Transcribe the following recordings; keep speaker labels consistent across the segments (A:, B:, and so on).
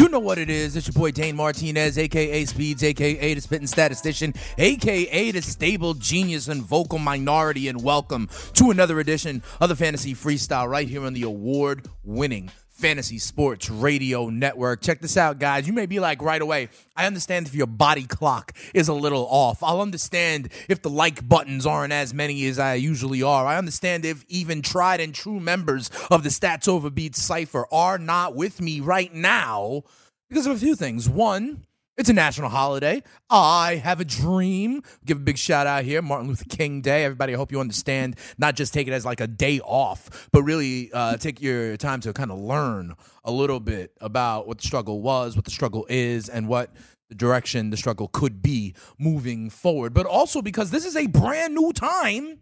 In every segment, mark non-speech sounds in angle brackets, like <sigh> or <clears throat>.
A: You know what it is. It's your boy Dane Martinez, aka Speeds, aka the Spitting Statistician, aka the Stable Genius and Vocal Minority, and welcome to another edition of the Fantasy Freestyle right here on the award winning Fantasy Sports Radio Network. Check this out, guys. You may be like right away, I understand if your body clock is a little off. I'll understand if the like buttons aren't as many as I usually are. I understand if even tried and true members of the Stats Over Beats cipher are not with me right now because of a few things. One, it's a national holiday. I have a dream. Give a big shout out here, Martin Luther King Day. Everybody, I hope you understand. Not just take it as like a day off, but really uh, take your time to kind of learn a little bit about what the struggle was, what the struggle is, and what the direction the struggle could be moving forward. But also because this is a brand new time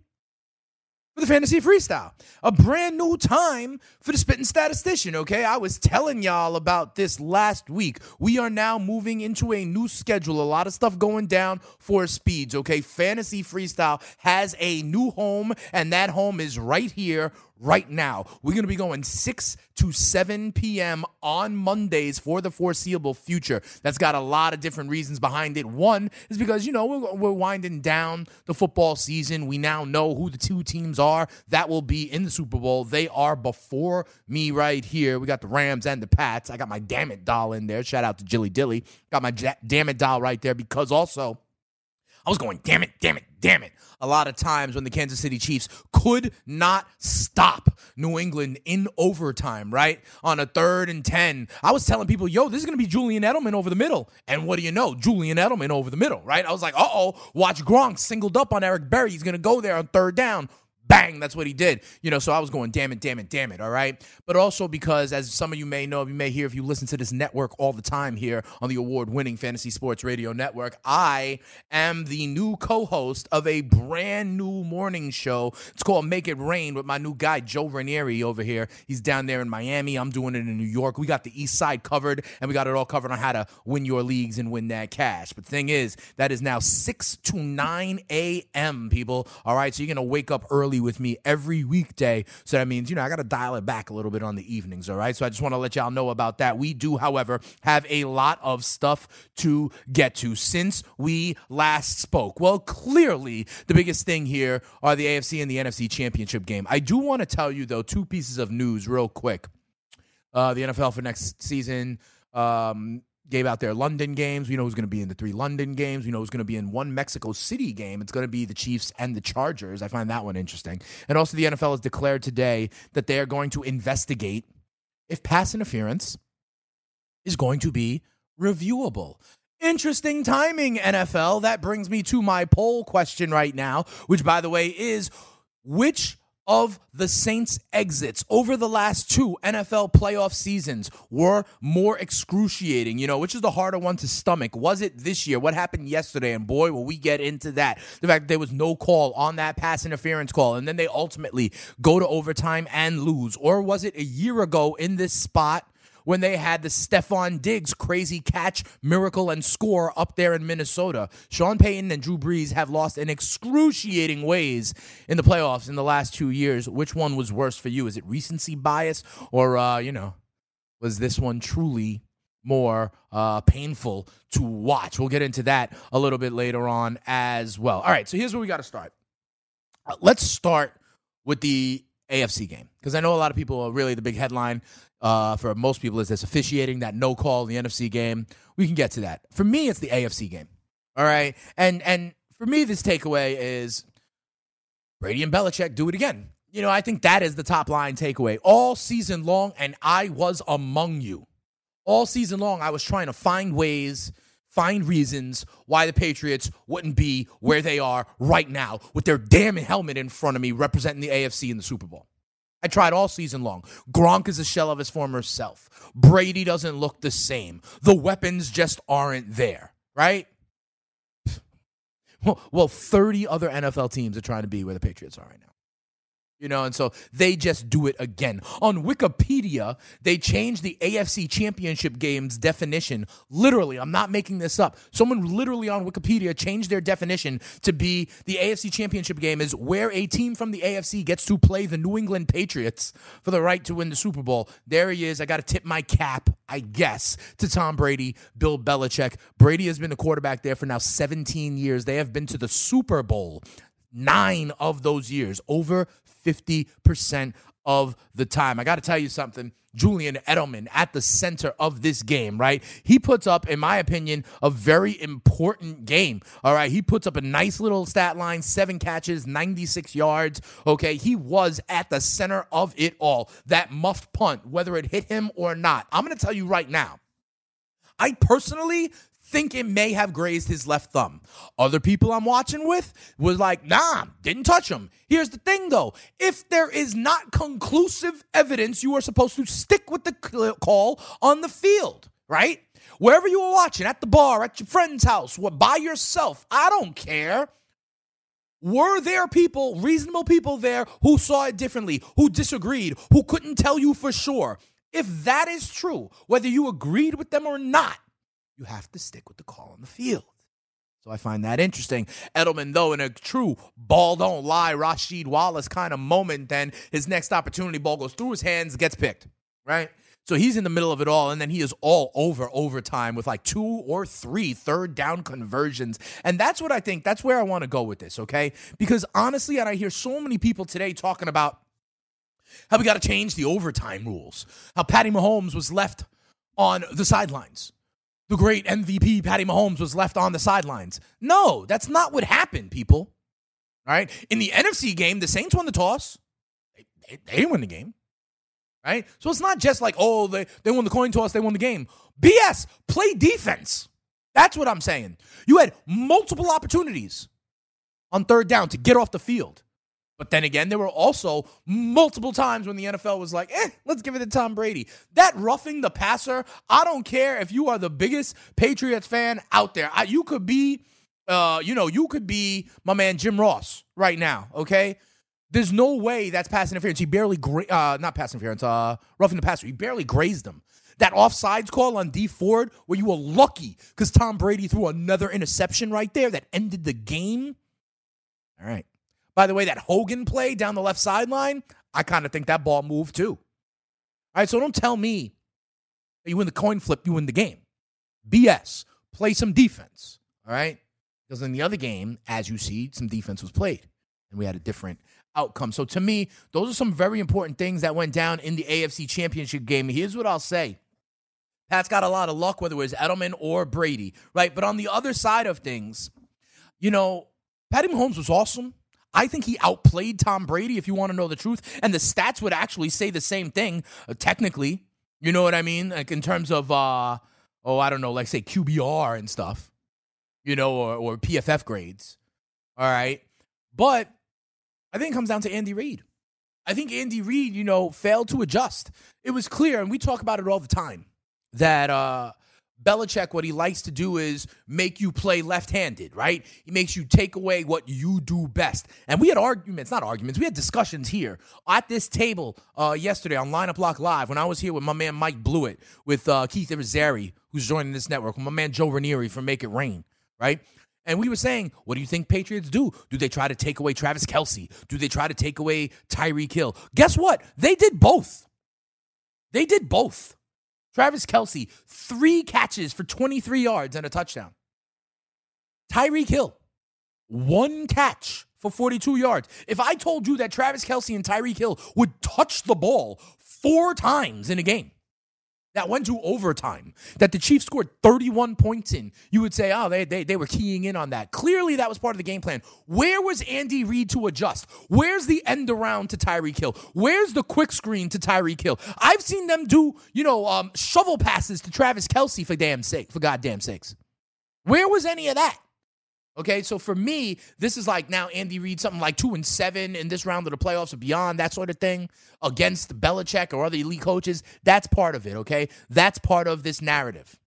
A: the fantasy freestyle. A brand new time for the spitting statistician, okay? I was telling y'all about this last week. We are now moving into a new schedule. A lot of stuff going down for speeds, okay? Fantasy freestyle has a new home, and that home is right here, right now. We're going to be going 6 to 7 p.m. on Mondays for the foreseeable future. That's got a lot of different reasons behind it. One is because, you know, we're, we're winding down the football season. We now know who the two teams are that will be in the Super Bowl. They are before me right here. We got the Rams and the Pats. I got my damn it doll in there. Shout out to Jilly Dilly. Got my damn it doll right there because also. I was going, damn it, damn it, damn it. A lot of times when the Kansas City Chiefs could not stop New England in overtime, right? On a third and 10. I was telling people, yo, this is going to be Julian Edelman over the middle. And what do you know? Julian Edelman over the middle, right? I was like, uh oh, watch Gronk singled up on Eric Berry. He's going to go there on third down bang, that's what he did. You know, so I was going, damn it, damn it, damn it, all right? But also because, as some of you may know, you may hear if you listen to this network all the time here on the award winning Fantasy Sports Radio Network, I am the new co host of a brand new morning show. It's called Make It Rain with my new guy, Joe Ranieri, over here. He's down there in Miami. I'm doing it in New York. We got the East Side covered, and we got it all covered on how to win your leagues and win that cash. But the thing is, that is now 6 to 9 a.m., people. All right, so you're going to wake up early with me every weekday. So that means, you know, I got to dial it back a little bit on the evenings. All right. So I just want to let y'all know about that. We do, however, have a lot of stuff to get to since we last spoke. Well, clearly, the biggest thing here are the AFC and the NFC championship game. I do want to tell you, though, two pieces of news real quick. Uh, the NFL for next season. Um, gave out their London games. We know who's going to be in the three London games. We know who's going to be in one Mexico City game. It's going to be the Chiefs and the Chargers. I find that one interesting. And also, the NFL has declared today that they are going to investigate if pass interference is going to be reviewable. Interesting timing, NFL. That brings me to my poll question right now, which, by the way, is which of the Saints' exits over the last two NFL playoff seasons were more excruciating? You know, which is the harder one to stomach? Was it this year? What happened yesterday? And boy, will we get into that. The fact that there was no call on that pass interference call, and then they ultimately go to overtime and lose. Or was it a year ago in this spot? When they had the Stefon Diggs crazy catch, miracle, and score up there in Minnesota. Sean Payton and Drew Brees have lost in excruciating ways in the playoffs in the last two years. Which one was worse for you? Is it recency bias or, uh, you know, was this one truly more uh, painful to watch. We'll get into that a little bit later on as well. All right, so here's where we got to start. Uh, let's start with the AFC game because I know a lot of people are really the big headline uh, for most people is this officiating that no call in the NFC game. We can get to that. For me, it's the AFC game. All right, and and for me, this takeaway is Brady and Belichick do it again. You know, I think that is the top line takeaway all season long, and I was among you. All season long, I was trying to find ways, find reasons why the Patriots wouldn't be where they are right now with their damn helmet in front of me representing the AFC in the Super Bowl. I tried all season long. Gronk is a shell of his former self. Brady doesn't look the same. The weapons just aren't there, right? Well, 30 other NFL teams are trying to be where the Patriots are right now. You know, and so they just do it again. On Wikipedia, they changed the AFC Championship game's definition. Literally, I'm not making this up. Someone literally on Wikipedia changed their definition to be the AFC Championship game is where a team from the AFC gets to play the New England Patriots for the right to win the Super Bowl. There he is. I got to tip my cap, I guess, to Tom Brady, Bill Belichick. Brady has been the quarterback there for now 17 years. They have been to the Super Bowl nine of those years, over 50% of the time. I got to tell you something. Julian Edelman at the center of this game, right? He puts up, in my opinion, a very important game. All right. He puts up a nice little stat line seven catches, 96 yards. Okay. He was at the center of it all. That muffed punt, whether it hit him or not. I'm going to tell you right now. I personally think it may have grazed his left thumb. Other people I'm watching with was like, nah, didn't touch him. Here's the thing though if there is not conclusive evidence, you are supposed to stick with the call on the field, right? Wherever you are watching, at the bar, at your friend's house, by yourself, I don't care. Were there people, reasonable people there, who saw it differently, who disagreed, who couldn't tell you for sure? If that is true, whether you agreed with them or not, you have to stick with the call on the field. So I find that interesting. Edelman, though, in a true ball don't lie, Rasheed Wallace kind of moment, then his next opportunity ball goes through his hands, gets picked, right? So he's in the middle of it all, and then he is all over overtime with like two or three third down conversions. And that's what I think, that's where I want to go with this, okay? Because honestly, and I hear so many people today talking about how we got to change the overtime rules, how Patty Mahomes was left on the sidelines the great MVP Patty Mahomes was left on the sidelines. No, that's not what happened, people. All right. In the NFC game, the Saints won the toss. They, they, they, win the game. Right. So it's not just like, oh, they, they won the coin toss, they won the game. BS. Play defense. That's what I'm saying. You had multiple opportunities on third down to get off the field. But then again, there were also multiple times when the NFL was like, eh, let's give it to Tom Brady. That roughing the passer, I don't care if you are the biggest Patriots fan out there. I, you could be, uh, you know, you could be my man Jim Ross right now, okay? There's no way that's pass interference. He barely, gra- uh, not pass interference, uh, roughing the passer. He barely grazed him. That offsides call on D Ford, where you were lucky because Tom Brady threw another interception right there that ended the game. All right. By the way, that Hogan play down the left sideline, I kind of think that ball moved too. All right, so don't tell me you win the coin flip, you win the game. BS. Play some defense. All right? Because in the other game, as you see, some defense was played and we had a different outcome. So to me, those are some very important things that went down in the AFC Championship game. Here's what I'll say. Pat's got a lot of luck, whether it was Edelman or Brady, right? But on the other side of things, you know, Patty Mahomes was awesome. I think he outplayed Tom Brady, if you want to know the truth. And the stats would actually say the same thing, uh, technically. You know what I mean? Like in terms of, uh, oh, I don't know, like say QBR and stuff, you know, or, or PFF grades. All right. But I think it comes down to Andy Reid. I think Andy Reid, you know, failed to adjust. It was clear, and we talk about it all the time, that uh, Belichick, what he likes to do is make you play left handed, right? He makes you take away what you do best. And we had arguments, not arguments, we had discussions here at this table uh, yesterday on Lineup Lock Live when I was here with my man Mike Blewett, with uh, Keith Irizarry, who's joining this network, with my man Joe Ranieri from Make It Rain, right? And we were saying, what do you think Patriots do? Do they try to take away Travis Kelce? Do they try to take away Tyreek Hill? Guess what? They did both. They did both. Travis Kelce, three catches for 23 yards and a touchdown. Tyreek Hill, one catch for 42 yards. If I told you that Travis Kelce and Tyreek Hill would touch the ball four times in a game, that went to overtime, that the Chiefs scored 31 points in, you would say, oh, they, they, they were keying in on that. Clearly, that was part of the game plan. Where was Andy Reid to adjust? Where's the end around to Tyreek Hill? Where's the quick screen to Tyreek Hill? I've seen them do, you know, um, shovel passes to Travis Kelce for damn sake, for goddamn sakes. Where was any of that? Okay, so for me, this is like now Andy Reid, something like two and seven in this round of the playoffs or beyond, that sort of thing, against Belichick or other elite coaches. That's part of it, okay? That's part of this narrative.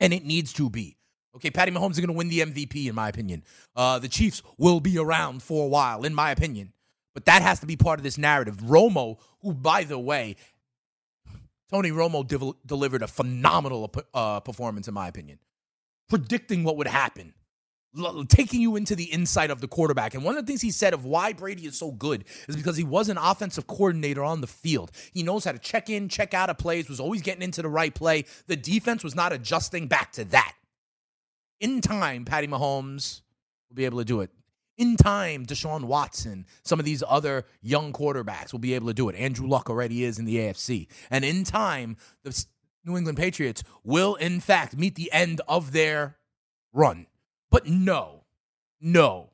A: And it needs to be. Okay, Patty Mahomes is going to win the MVP, in my opinion. Uh, the Chiefs will be around for a while, in my opinion. But that has to be part of this narrative. Romo, who, by the way, Tony Romo div- delivered a phenomenal uh, performance, in my opinion, predicting what would happen taking you into the insight of the quarterback. And one of the things he said of why Brady is so good is because he was an offensive coordinator on the field. He knows how to check in, check out of plays, was always getting into the right play. The defense was not adjusting back to that. In time, Patty Mahomes will be able to do it. In time, Deshaun Watson, some of these other young quarterbacks will be able to do it. Andrew Luck already is in the AFC. And in time, the New England Patriots will, in fact, meet the end of their run but no, no,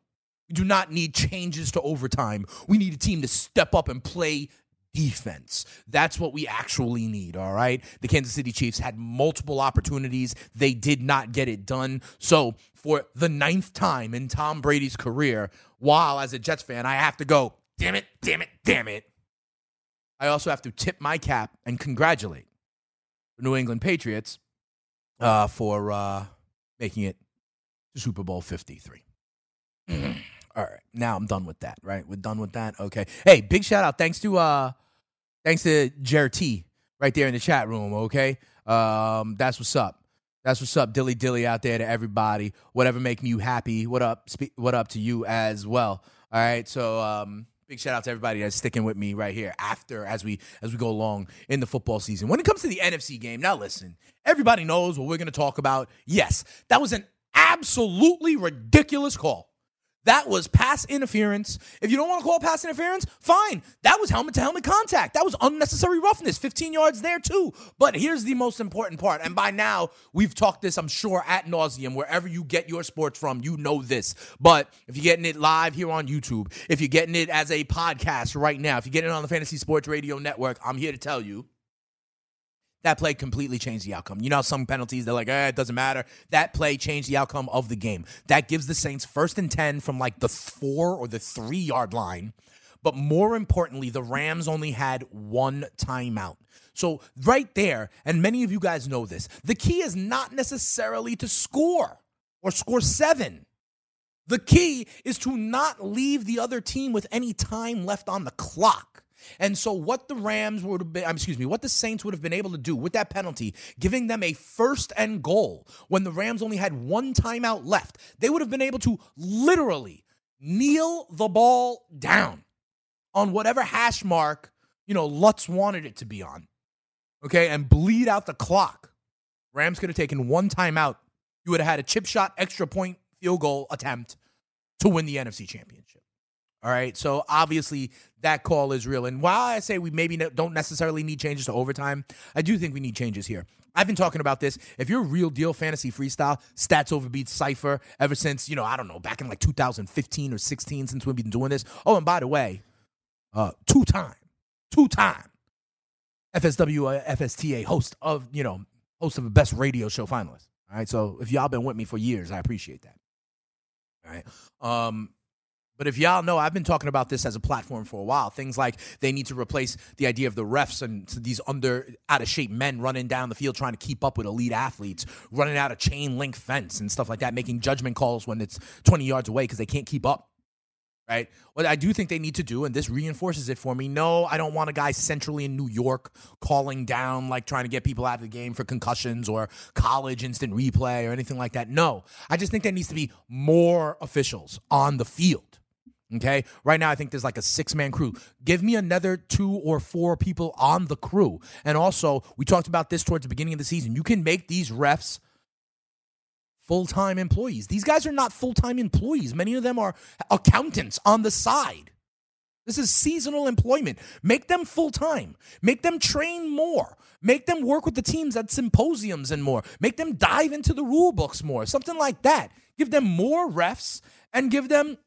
A: we do not need changes to overtime. We need a team to step up and play defense. That's what we actually need, all right? The Kansas City Chiefs had multiple opportunities. They did not get it done. So, for the ninth time in Tom Brady's career, while as a Jets fan, I have to go, damn it, damn it, damn it. I also have to tip my cap and congratulate the New England Patriots uh, for uh, making it to Super Bowl 53. Mm-hmm. <clears throat> All right. Now I'm done with that, right? We're done with that. Okay. Hey, big shout out. Thanks to uh thanks to Jared T right there in the chat room, okay? Um, that's what's up. That's what's up, dilly dilly out there to everybody. Whatever making you happy. What up? Spe- what up to you as well? All right. So um, big shout out to everybody that's sticking with me right here after as we as we go along in the football season. When it comes to the NFC game, now listen, everybody knows what we're going to talk about. Yes, that was an absolutely ridiculous call. That was pass interference. If you don't want to call pass interference, fine. That was helmet to helmet contact. That was unnecessary roughness. 15 yards there, too. But here's the most important part. And by now, we've talked this, I'm sure, at nauseum. Wherever you get your sports from, you know this. But if you're getting it live here on YouTube, if you're getting it as a podcast right now, if you're getting it on the Fantasy Sports Radio Network, I'm here to tell you that play completely changed the outcome. You know, some penalties, they're like, eh, it doesn't matter. That play changed the outcome of the game. That gives the Saints first and 10 from like the four or the three yard line. But more importantly, the Rams only had one timeout. So, right there, and many of you guys know this, the key is not necessarily to score or score seven. The key is to not leave the other team with any time left on the clock. And so, what the Rams would have been, um, excuse me, what the Saints would have been able to do with that penalty, giving them a first and goal when the Rams only had one timeout left, they would have been able to literally kneel the ball down on whatever hash mark, you know, Lutz wanted it to be on, okay, and bleed out the clock. Rams could have taken one timeout. You would have had a chip shot extra point field goal attempt to win the NFC championship. All right. So obviously that call is real. And while I say we maybe don't necessarily need changes to overtime, I do think we need changes here. I've been talking about this. If you're a real deal fantasy freestyle, stats over beats cipher ever since, you know, I don't know, back in like 2015 or 16 since we've been doing this. Oh, and by the way, uh, two time, two time FSW uh, FSTA host of, you know, host of the best radio show finalist. All right. So if y'all been with me for years, I appreciate that. All right. Um, but if y'all know, I've been talking about this as a platform for a while. Things like they need to replace the idea of the refs and these under out of shape men running down the field trying to keep up with elite athletes, running out a chain link fence and stuff like that, making judgment calls when it's 20 yards away because they can't keep up. Right? What I do think they need to do, and this reinforces it for me. No, I don't want a guy centrally in New York calling down, like trying to get people out of the game for concussions or college instant replay or anything like that. No, I just think there needs to be more officials on the field Okay. Right now, I think there's like a six man crew. Give me another two or four people on the crew. And also, we talked about this towards the beginning of the season. You can make these refs full time employees. These guys are not full time employees. Many of them are accountants on the side. This is seasonal employment. Make them full time. Make them train more. Make them work with the teams at symposiums and more. Make them dive into the rule books more. Something like that. Give them more refs and give them,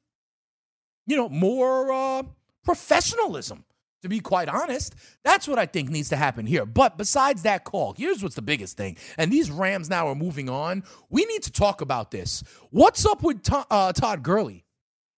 A: you know, more uh, professionalism. To be quite honest, that's what I think needs to happen here. But besides that call, here's what's the biggest thing. And these Rams now are moving on. We need to talk about this. What's up with to- uh, Todd Gurley?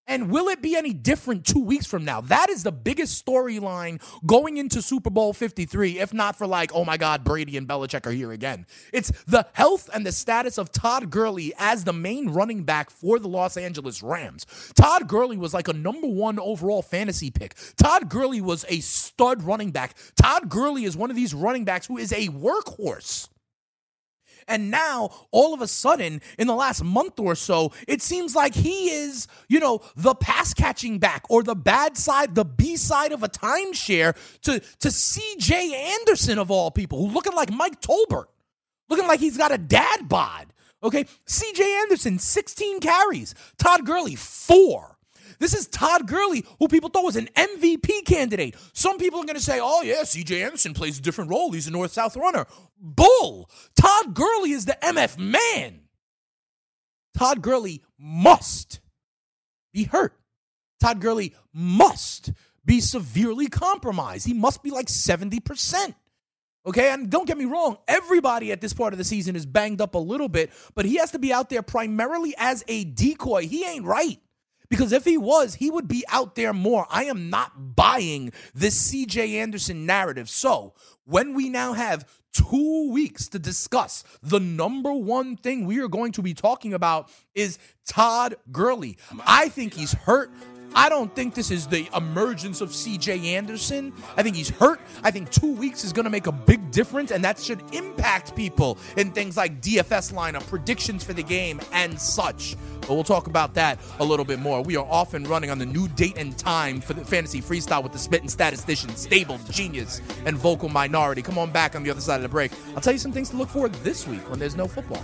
A: And will it be any different two weeks from now? That is the biggest storyline going into Super Bowl 53, if not for like, oh my God, Brady and Belichick are here again. It's the health and the status of Todd Gurley as the main running back for the Los Angeles Rams. Todd Gurley was like a number one overall fantasy pick. Todd Gurley was a stud running back. Todd Gurley is one of these running backs who is a workhorse. And now, all of a sudden, in the last month or so, it seems like he is, you know, the pass catching back or the bad side, the B side of a timeshare to, to CJ Anderson, of all people, who looking like Mike Tolbert, looking like he's got a dad bod. Okay. CJ Anderson, 16 carries. Todd Gurley, four. This is Todd Gurley, who people thought was an MVP candidate. Some people are going to say, oh, yeah, CJ Anderson plays a different role. He's a north south runner. Bull. Todd Gurley is the MF man. Todd Gurley must be hurt. Todd Gurley must be severely compromised. He must be like 70%. Okay, and don't get me wrong, everybody at this part of the season is banged up a little bit, but he has to be out there primarily as a decoy. He ain't right. Because if he was, he would be out there more. I am not buying this CJ Anderson narrative. So, when we now have two weeks to discuss, the number one thing we are going to be talking about is Todd Gurley. I think he's hurt. I don't think this is the emergence of CJ Anderson. I think he's hurt. I think two weeks is going to make a big difference, and that should impact people in things like DFS lineup, predictions for the game, and such. But we'll talk about that a little bit more. We are off and running on the new date and time for the fantasy freestyle with the spitting statistician, stable, genius, and vocal minority. Come on back on the other side of the break. I'll tell you some things to look for this week when there's no football.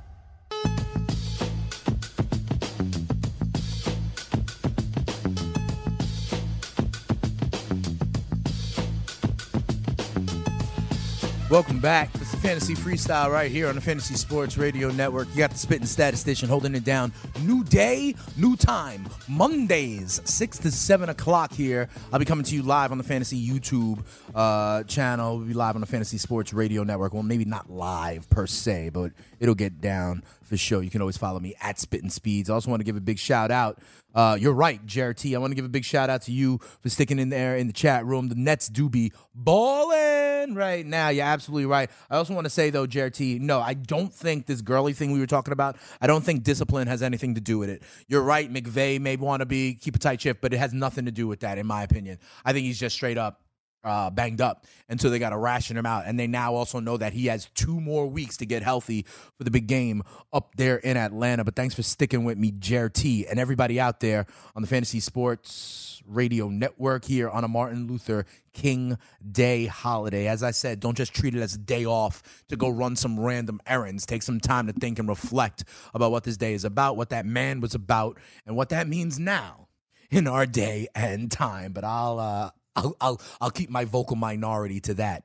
A: Welcome back. It's the Fantasy Freestyle right here on the Fantasy Sports Radio Network. You got the spitting statistician holding it down. New day, new time. Mondays, 6 to 7 o'clock here. I'll be coming to you live on the Fantasy YouTube uh, channel. We'll be live on the Fantasy Sports Radio Network. Well, maybe not live per se, but it'll get down for Show. You can always follow me at Spitting Speeds. I also want to give a big shout out. Uh, you're right, JRT. I want to give a big shout out to you for sticking in there in the chat room. The Nets do be balling right now. You're absolutely right. I also want to say though, JRT, no, I don't think this Gurley thing we were talking about. I don't think discipline has anything to do with it. You're right. McVay may want to be keep a tight ship, but it has nothing to do with that, in my opinion. I think he's just straight up uh, banged up, and so they got to ration him out. And they now also know that he has two more weeks to get healthy for the big game up there in Atlanta. But thanks for sticking with me, Jer T, and everybody out there on the Fantasy Sports Radio Network here on a Martin Luther King Day holiday. As I said, don't just treat it as a day off to go run some random errands. Take some time to think and reflect about what this day is about, what that man was about, and what that means now in our day and time. But I'll uh, I'll, I'll, I'll keep my vocal minority to that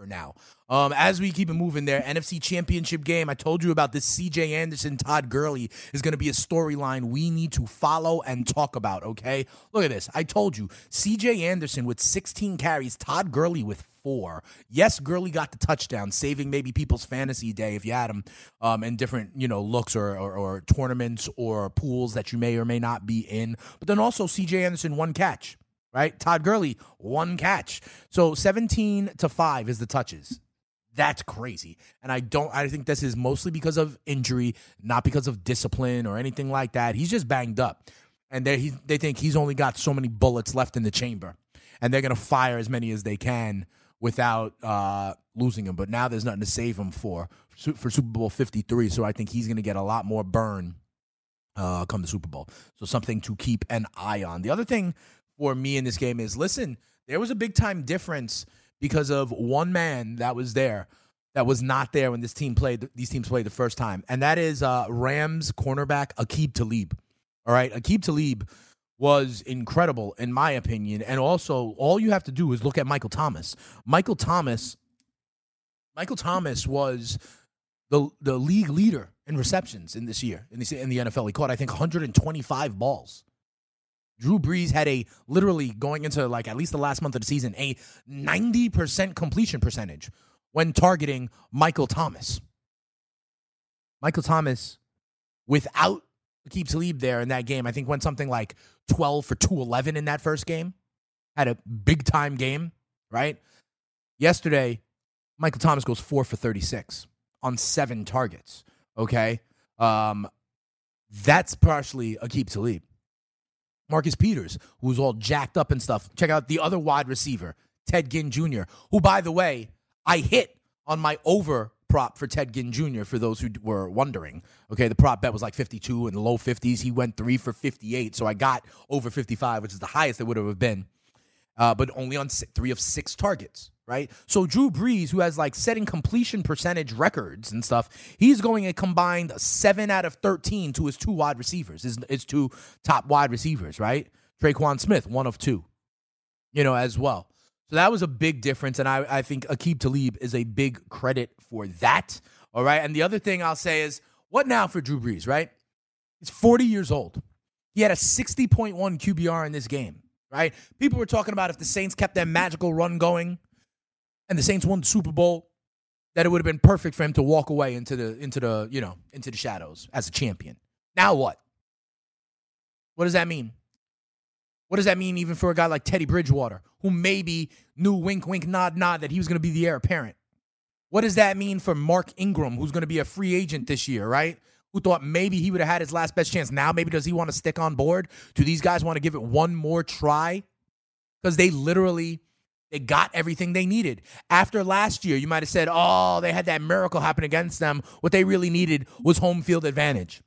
A: for now. Um, as we keep it moving there, NFC Championship game. I told you about this. C.J. Anderson, Todd Gurley is going to be a storyline we need to follow and talk about. Okay, look at this. I told you, C.J. Anderson with 16 carries, Todd Gurley with four. Yes, Gurley got the touchdown, saving maybe people's fantasy day if you had him um, in different you know looks or, or, or tournaments or pools that you may or may not be in. But then also C.J. Anderson one catch right? Todd Gurley, one catch. So 17 to 5 is the touches. That's crazy. And I don't I think this is mostly because of injury, not because of discipline or anything like that. He's just banged up. And they he, they think he's only got so many bullets left in the chamber. And they're going to fire as many as they can without uh, losing him. But now there's nothing to save him for for Super Bowl 53, so I think he's going to get a lot more burn uh, come the Super Bowl. So something to keep an eye on. The other thing for me in this game is listen, there was a big time difference because of one man that was there that was not there when this team played these teams played the first time, and that is uh, Rams cornerback Aqib Talib. All right, Aqib Talib was incredible in my opinion, and also all you have to do is look at Michael Thomas. Michael Thomas, Michael Thomas was the the league leader in receptions in this year in the, in the NFL. He caught I think 125 balls. Drew Brees had a literally going into like at least the last month of the season, a 90% completion percentage when targeting Michael Thomas. Michael Thomas, without Aqib Talib there in that game, I think went something like 12 for 211 in that first game. Had a big time game, right? Yesterday, Michael Thomas goes four for 36 on seven targets. Okay. Um, that's partially Aqib Talib. Marcus Peters, who's all jacked up and stuff. Check out the other wide receiver, Ted Ginn Jr., who, by the way, I hit on my over prop for Ted Ginn Jr. for those who were wondering. Okay, the prop bet was like 52 in the low 50s. He went three for 58, so I got over 55, which is the highest it would have been, uh, but only on three of six targets right? So Drew Brees, who has like setting completion percentage records and stuff, he's going a combined seven out of 13 to his two wide receivers, his, his two top wide receivers, right? Tre'Quan Smith, one of two, you know, as well. So that was a big difference. And I, I think Aqib Talib is a big credit for that. All right. And the other thing I'll say is what now for Drew Brees, right? He's 40 years old. He had a 60.1 QBR in this game, right? People were talking about if the Saints kept that magical run going, and the Saints won the Super Bowl, that it would have been perfect for him to walk away into the into the you know into the shadows as a champion. Now what? What does that mean? What does that mean even for a guy like Teddy Bridgewater, who maybe knew wink wink nod nod that he was going to be the heir apparent? What does that mean for Mark Ingram, who's going to be a free agent this year, right? Who thought maybe he would have had his last best chance. Now, maybe does he want to stick on board? Do these guys want to give it one more try? Because they literally they got everything they needed. After last year, you might have said, oh, they had that miracle happen against them. What they really needed was home field advantage.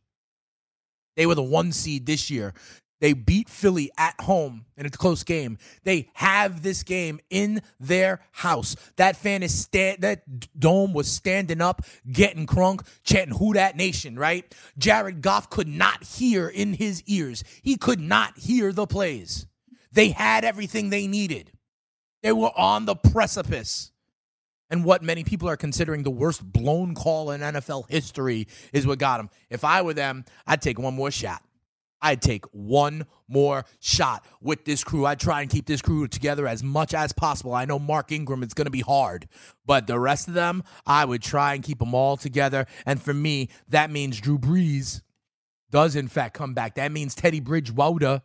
A: They were the one seed this year. They beat Philly at home in a close game. They have this game in their house. That fan is stand that dome was standing up, getting crunk, chanting "Who Dat Nation?" Right? Jared Goff could not hear in his ears. He could not hear the plays. They had everything they needed. They were on the precipice. And what many people are considering the worst blown call in NFL history is what got them. If I were them, I'd take one more shot. I'd take one more shot with this crew. I'd try and keep this crew together as much as possible. I know Mark Ingram, it's going to be hard, but the rest of them, I would try and keep them all together. And for me, that means Drew Brees does, in fact, come back. That means Teddy Bridgewater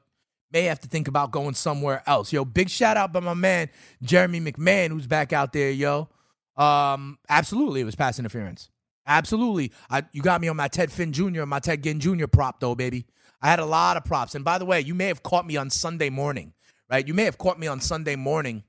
A: may have to think about going somewhere else. Yo, big shout out by my man Jeremy McMahon, who's back out there, yo. Um, absolutely, it was pass interference. Absolutely. I, you got me on my Ted Finn Jr., and my Ted Ginn Jr. prop, though, baby. I had a lot of props. And by the way, you may have caught me on Sunday morning, right? You may have caught me on Sunday morning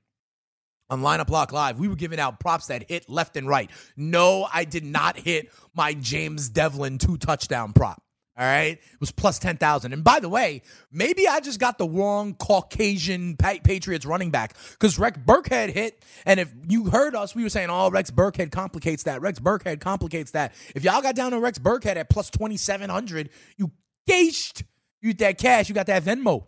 A: on Lineup Lock Live. We were giving out props that hit left and right. No, I did not hit my James Develin two touchdown prop. All right. It was plus 10,000. And by the way, maybe I just got the wrong Caucasian Patriots running back because Rex Burkhead hit. And if you heard us, we were saying, oh, Rex Burkhead complicates that. Rex Burkhead complicates that. If y'all got down to Rex Burkhead at plus 2,700, you cashed. You that cash, you got that Venmo,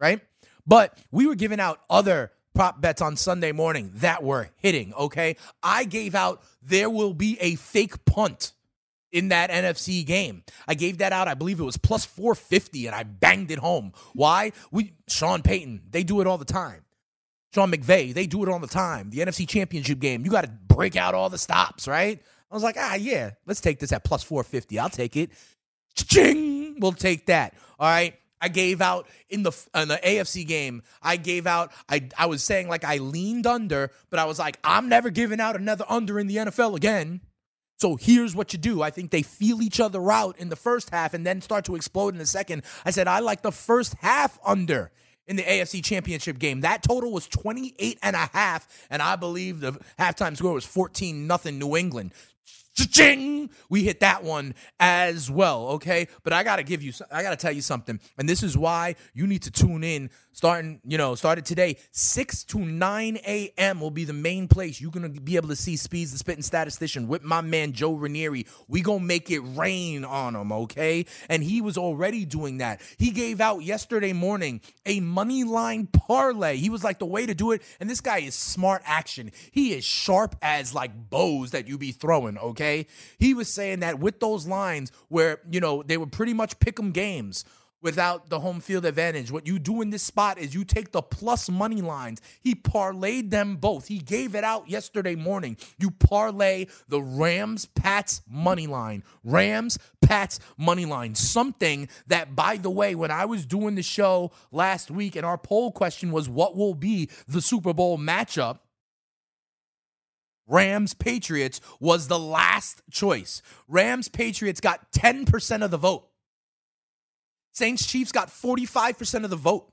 A: right? But we were giving out other prop bets on Sunday morning that were hitting, okay? I gave out there will be a fake punt in that NFC game. I gave that out, I believe it was plus 450 and I banged it home. Why? We Sean Payton, they do it all the time. Sean McVay, they do it all the time. The NFC Championship game, you got to break out all the stops, right? I was like, ah, yeah, let's take this at plus 450. I'll take it. Ching! We'll take that. All right. I gave out in the in the AFC game. I gave out. I I was saying like I leaned under, but I was like, I'm never giving out another under in the NFL again. So here's what you do. I think they feel each other out in the first half and then start to explode in the second. I said I like the first half under in the AFC Championship game. That total was 28 and a half, and I believe the halftime score was 14 nothing New England. Cha-ching! We hit that one as well, okay? But I got to give you I got to tell you something. And this is why you need to tune in starting, you know, started today, 6 to 9 a.m. will be the main place. You're going to be able to see Speeds the Spitting Statistician with my man Joe Ranieri. We going to make it rain on him, okay? And he was already doing that. He gave out yesterday morning a money line parlay. He was like the way to do it. And this guy is smart action. He is sharp as like bows that you be throwing, okay? He was saying that with those lines where, you know, they were pretty much pick 'em games without the home field advantage. What you do in this spot is you take the plus money lines. He parlayed them both. He gave it out yesterday morning. You parlay the Rams Pats money line. Rams Pats money line. Something that, by the way, when I was doing the show last week and our poll question was what will be the Super Bowl matchup? Rams Patriots was the last choice. Rams Patriots got 10% of the vote. Saints Chiefs got 45% of the vote.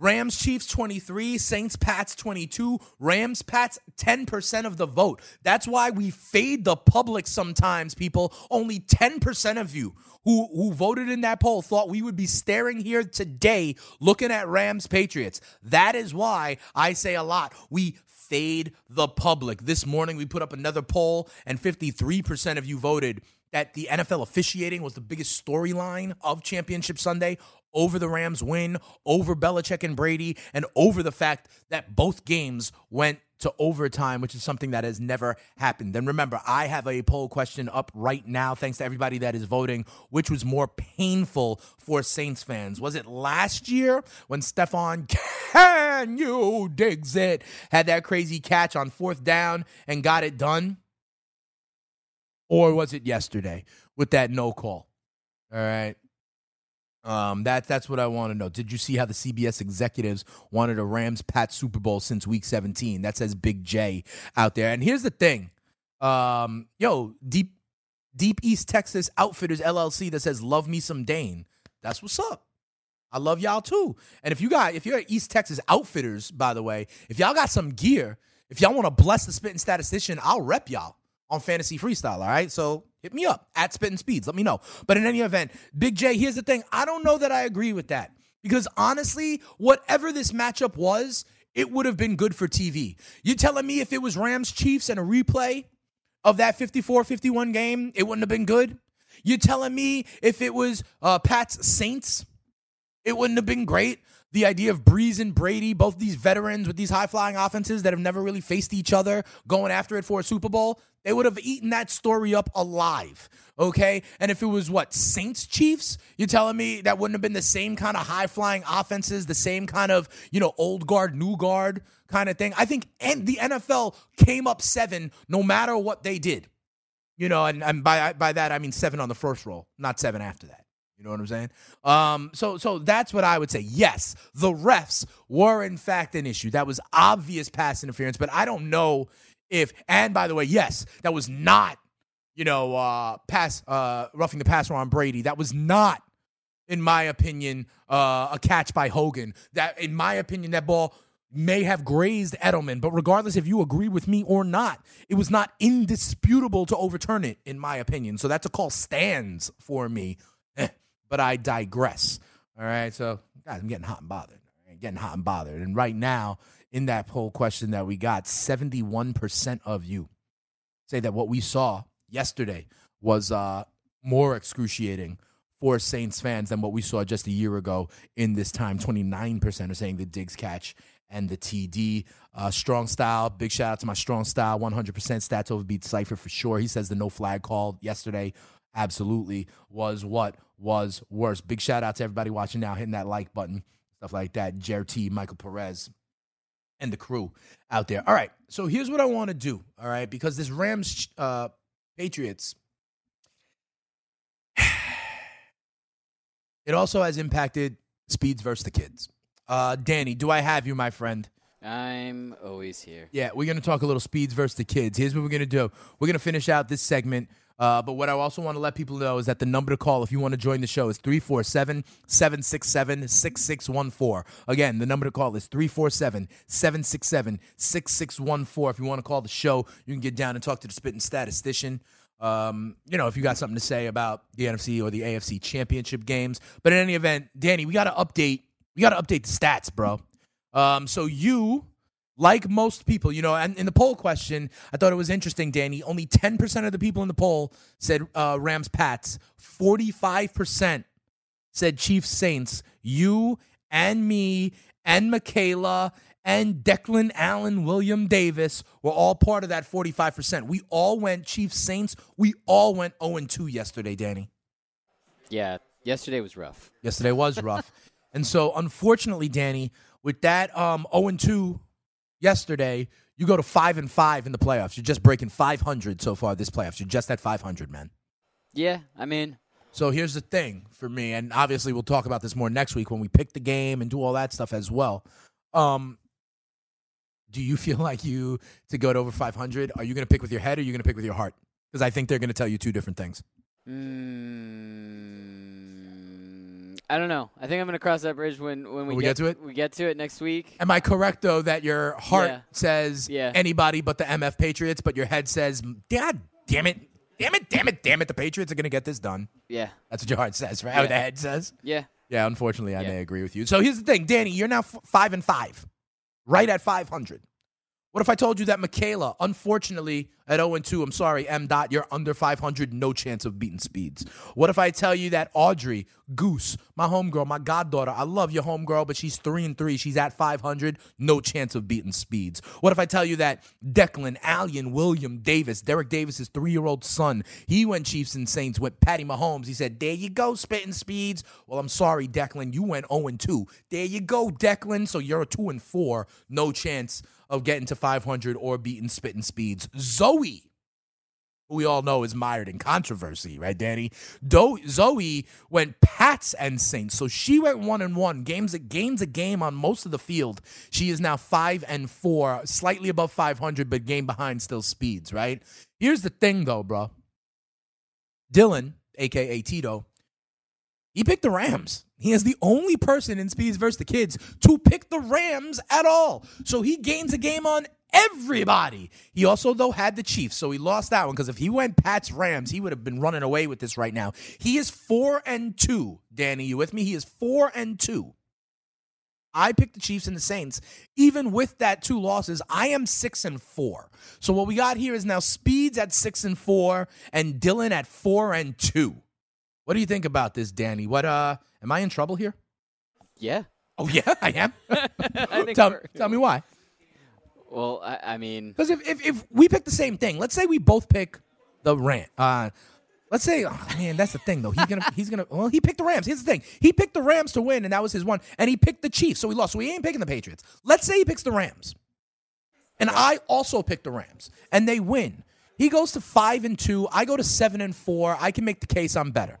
A: Rams Chiefs 23, Saints Pats 22, Rams Pats 10% of the vote. That's why we fade the public sometimes, people. Only 10% of you who who voted in that poll thought we would be staring here today looking at Rams Patriots. That is why I say a lot. We fade the public. This morning we put up another poll and 53% of you voted that the NFL officiating was the biggest storyline of Championship Sunday over the Rams win, over Belichick and Brady, and over the fact that both games went to overtime, which is something that has never happened. Then remember, I have a poll question up right now, thanks to everybody that is voting. Which was more painful for Saints fans? Was it last year when Stefon <laughs> Can you digs it had that crazy catch on fourth down and got it done? Or was it yesterday with that no call? All right. Um, that that's what I want to know. Did you see how the CBS executives wanted a Rams Pat Super Bowl since Week 17? That says Big J out there. And here's the thing, um, yo, deep Deep East Texas Outfitters LLC that says Love Me Some Dane. That's what's up. I love y'all too. And if you got if you're at East Texas Outfitters, by the way, if y'all got some gear, if y'all want to bless the spitting statistician, I'll rep y'all on Fantasy Freestyle. All right. So hit me up at Spitting Speeds. Let me know. But in any event, Big J, here's the thing. I don't know that I agree with that because honestly, whatever this matchup was, it would have been good for TV. You're telling me if it was Rams Chiefs and a replay of that 54 51 game, it wouldn't have been good? You're telling me if it was uh, Pat's Saints, it wouldn't have been great? The idea of Brees and Brady, both these veterans with these high flying offenses that have never really faced each other, going after it for a Super Bowl, they would have eaten that story up alive. Okay. And if it was what, Saints Chiefs, you're telling me that wouldn't have been the same kind of high flying offenses, the same kind of, you know, old guard, new guard kind of thing. I think and the NFL came up seven no matter what they did. You know, and, and by by that I mean seven on the first roll, not seven after that. You know what I'm saying? Um, so so that's what I would say. Yes, the refs were in fact an issue. That was obvious pass interference, but I don't know if and by the way, yes, that was not, you know, uh pass uh roughing the passer on Brady. That was not, in my opinion, uh a catch by Hogan. That in my opinion, that ball may have grazed Edelman, but regardless if you agree with me or not, it was not indisputable to overturn it, in my opinion. So that's a call stands for me <laughs> but I digress. All right. So, guys, I'm getting hot and bothered. Right? Getting hot and bothered. And right now, in that poll question that we got, 71% of you say that what we saw yesterday was uh, more excruciating for Saints fans than what we saw just a year ago in this time. 29% are saying the Diggs catch and the TD. Uh, strong style. Big shout out to my strong style. 100% stats over beat Cypher for sure. He says the no flag call yesterday absolutely was what was worse. Big shout out to everybody watching now, hitting that like button, stuff like that. Jer T, Michael Perez, and the crew out there. All right. So here's what I want to do. All right. Because this Rams uh, Patriots, <sighs> it also has impacted speeds versus the kids. Uh, Danny, do I have you, my friend?
B: I'm always here.
A: Yeah, we're going to talk a little speeds versus the kids. Here's what we're going to do. We're going to finish out this segment. Uh, but what I also want to let people know is that the number to call if you want to join the show is 347 767 6614. Again, the number to call is 347 767 6614. If you want to call the show, you can get down and talk to the spitting statistician. Um, you know, if you got something to say about the NFC or the AFC championship games. But in any event, Danny, we got to update. We got to update the stats, bro. Um, so you like most people, you know, and in the poll question, I thought it was interesting, Danny. Only 10% of the people in the poll said uh, Rams Pats. 45% said Chiefs Saints. You and me and Michaela and Declan Allen, William Davis were all part of that 45%. We all went Chiefs Saints. We all went 0 2 yesterday, Danny.
B: Yeah, yesterday was rough.
A: Yesterday was rough. <laughs> and so, unfortunately, Danny, with that um, 0 2 yesterday, you go to five and five in the playoffs. You're just breaking 500 so far this playoffs. You're just at 500, man.
B: Yeah, I mean,
A: So here's the thing for me, and obviously we'll talk about this more next week when we pick the game and do all that stuff as well. Um, do you <laughs> feel like you to go to over 500? Are you going to pick with your head or are you going to pick with your heart? Because I think they're going to tell you two different things.
B: mm, I don't know. I think I'm gonna cross that bridge when when we,
A: we get to it?
B: We get to it next week.
A: Am I correct though that your heart
B: Yeah.
A: says
B: Yeah.
A: anybody but the MF Patriots, but your head says, "God damn it, damn it, damn it, damn it, the Patriots are going to get this done."
B: Yeah,
A: That's what your heart says, right?
B: Yeah.
A: the head says.
B: yeah.
A: Yeah, unfortunately, I may agree with you. So here's the thing, Danny, you're now f- five and five, right at 500. What if I told you that Michaela, unfortunately, at 0 and 2, I'm sorry, M. Dot, you're under 500, no chance of beating speeds. What if I tell you that Audrey, Goose, my homegirl, my goddaughter, I love your homegirl, but she's 3 and 3, she's at 500, no chance of beating speeds. What if I tell you that Declan, Allen, William Davis, Derek Davis's three year old son, he went Chiefs and Saints with Patty Mahomes. He said, There you go, spitting speeds. Well, I'm sorry, Declan, you went 0 and 2. There you go, Declan. So you're a 2 and 4, no chance of getting to 500 or beating spitting speeds. Zoe, who we all know is mired in controversy, right, Danny? Do- Zoe went Pats and Saints, so she went one and one. Games gains a game on most of the field. She is now five and four, slightly above 500, but game behind still speeds, right? Here's the thing, though, bro. Dylan, aka Tito, he picked the Rams. He is the only person in Speeds versus the Kids to pick the Rams at all. So he gains a game on everybody. He also, though, had the Chiefs. So he lost that one because if he went Pats Rams, he would have been running away with this right now. He is four and two. Danny, you with me? He is four and two. I picked the Chiefs and the Saints. Even with that two losses, I am six and four. So what we got here is now Speeds at six and four and Dylan at four and two. What do you think about this, Danny? What uh am I in trouble here?
B: Yeah.
A: Oh yeah, <laughs> I am. <laughs>
B: I
A: tell, tell me why.
B: Well, I, I mean,
A: Because if, if if we pick the same thing, let's say we both pick the Ram. Uh, let's say, oh, man, that's the thing though. He's gonna <laughs> he's gonna. Well, he picked the Rams. Here's the thing. He picked the Rams to win, and that was his one. And he picked the Chiefs, so he lost. So he ain't picking the Patriots. Let's say he picks the Rams, and I also pick the Rams, and they win. He goes to five and two. I go to seven and four. I can make the case I'm better.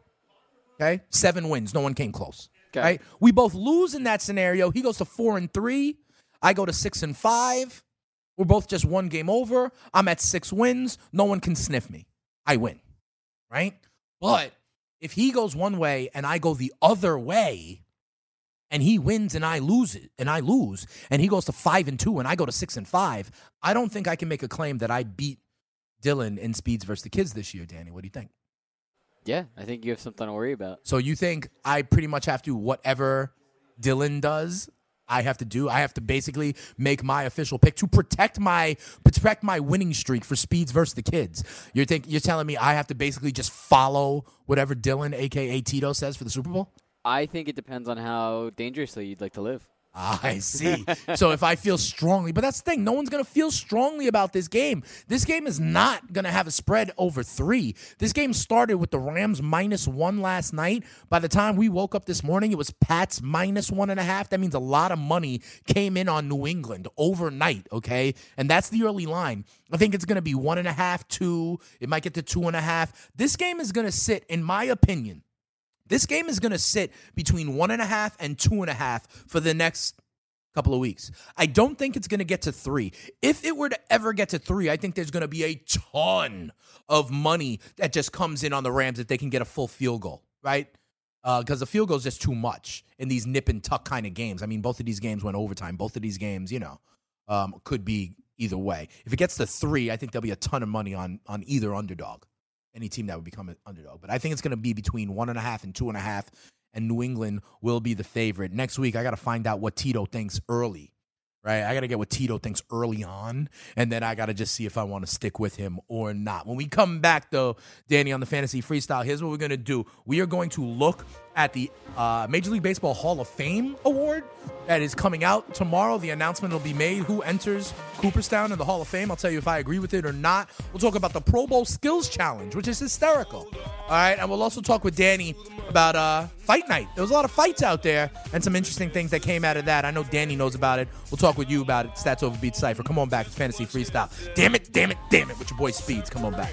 A: Okay, seven wins. No one came close.
B: Okay.
A: Right? We both lose in that scenario. He goes to four and three. I go to six and five. We're both just one game over. I'm at six wins. No one can sniff me. I win. Right? But if he goes one way and I go the other way, and he wins and I lose it, and I lose, and he goes to five and two and I go to six and five, I don't think I can make a claim that I beat Dylan in speeds versus the kids this year, Danny. What do you think?
B: Yeah, I think you have something to worry about.
A: So you think I pretty much have to whatever Dylan does, I have to do. I have to basically make my official pick to protect my protect my winning streak for speeds versus the kids. You're think you're telling me I have to basically just follow whatever Dylan, aka Tito, says for the Super Bowl?
B: I think it depends on how dangerously you'd like to live.
A: I see. so if I feel strongly, but that's the thing, no one's going to feel strongly about this game. This game is not going to have a spread over three. This game started with the Rams minus one last night. By the time we woke up this morning, it was Pats minus one and a half. That means a lot of money came in on New England overnight, okay? And that's the early line. I think it's going to be one and a half, two. It might get to two and a half. This game is going to sit, in my opinion, this game is going to sit between one and a half and two and a half for the next couple of weeks. I don't think it's going to get to three. If it were to ever get to three, I think there's going to be a ton of money that just comes in on the Rams if they can get a full field goal, right? Because uh, the field goal is just too much in these nip and tuck kind of games. I mean, both of these games went overtime. Both of these games, you know, um, could be either way. If it gets to three, I think there'll be a ton of money on on either underdog any team that would become an underdog. But I think it's going to be between one and a half and two and a half, and New England will be the favorite. Next week, I got to find out what Tito thinks early, right? I got to get what Tito thinks early on, and then I got to just see if I want to stick with him or not. When we come back, though, Danny, on the fantasy freestyle, here's what we're going to do. We are going to look at the uh, Major League Baseball Hall of Fame award that is coming out tomorrow. The announcement will be made who enters Cooperstown in the Hall of Fame. I'll tell you if I agree with it or not. We'll talk about the Pro Bowl Skills Challenge, which is hysterical. All right, and we'll also talk with Danny about uh, Fight Night. There was a lot of fights out there and some interesting things that came out of that. I know Danny knows about it. We'll talk with you about it. Stats over Beat Cipher. Come on back. It's Fantasy Freestyle. Damn it, damn it, damn it with your boy Speeds. Come on back.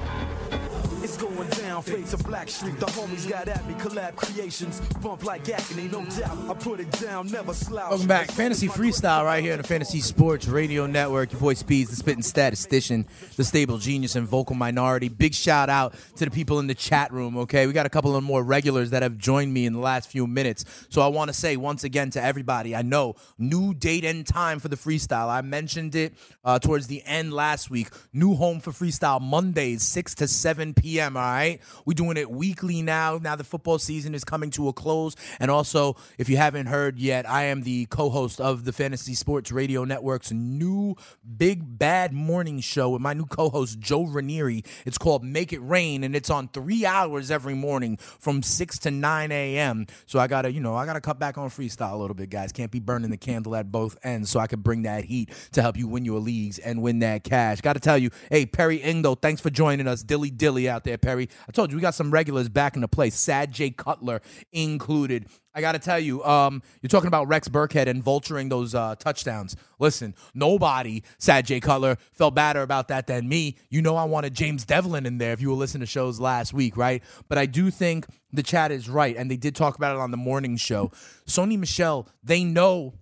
C: Down, face of Black Street. The homies got at me, collab creations. Bump like agony, no doubt. I put it down, never slouch.
A: Welcome back. Fantasy Freestyle right here on the Fantasy Sports Radio Network. Your voice Speeds, the spitting statistician, the stable genius, and vocal minority. Big shout out to the people in the chat room, okay? We got a couple of more regulars that have joined me in the last few minutes. So I want to say once again to everybody, I know new date and time for the freestyle. I mentioned it uh, towards the end last week. New home for freestyle Mondays, 6 to 7 p.m p.m. All right, we're doing it weekly now. Now the football season is coming to a close, and also, if you haven't heard yet, I am the co-host of the Fantasy Sports Radio Network's new big bad morning show with my new co-host Joe Ranieri. It's called Make It Rain, and it's on three hours every morning from six to nine a.m. So I gotta, you know, I gotta cut back on freestyle a little bit, guys. Can't be burning the candle at both ends, so I can bring that heat to help you win your leagues and win that cash. Got to tell you, hey Perry Ingdo, thanks for joining us, Dilly Dilly out there, Perry. I told you we got some regulars back in the place. Sad J Cutler included. I got to tell you, um, you're talking about Rex Burkhead and vulturing those uh, touchdowns. Listen, nobody, Sad J Cutler, felt badder about that than me. You know, I wanted James Develin in there if you were listening to shows last week, right? But I do think the chat is right, and they did talk about it on the morning show. Sony Michel, they know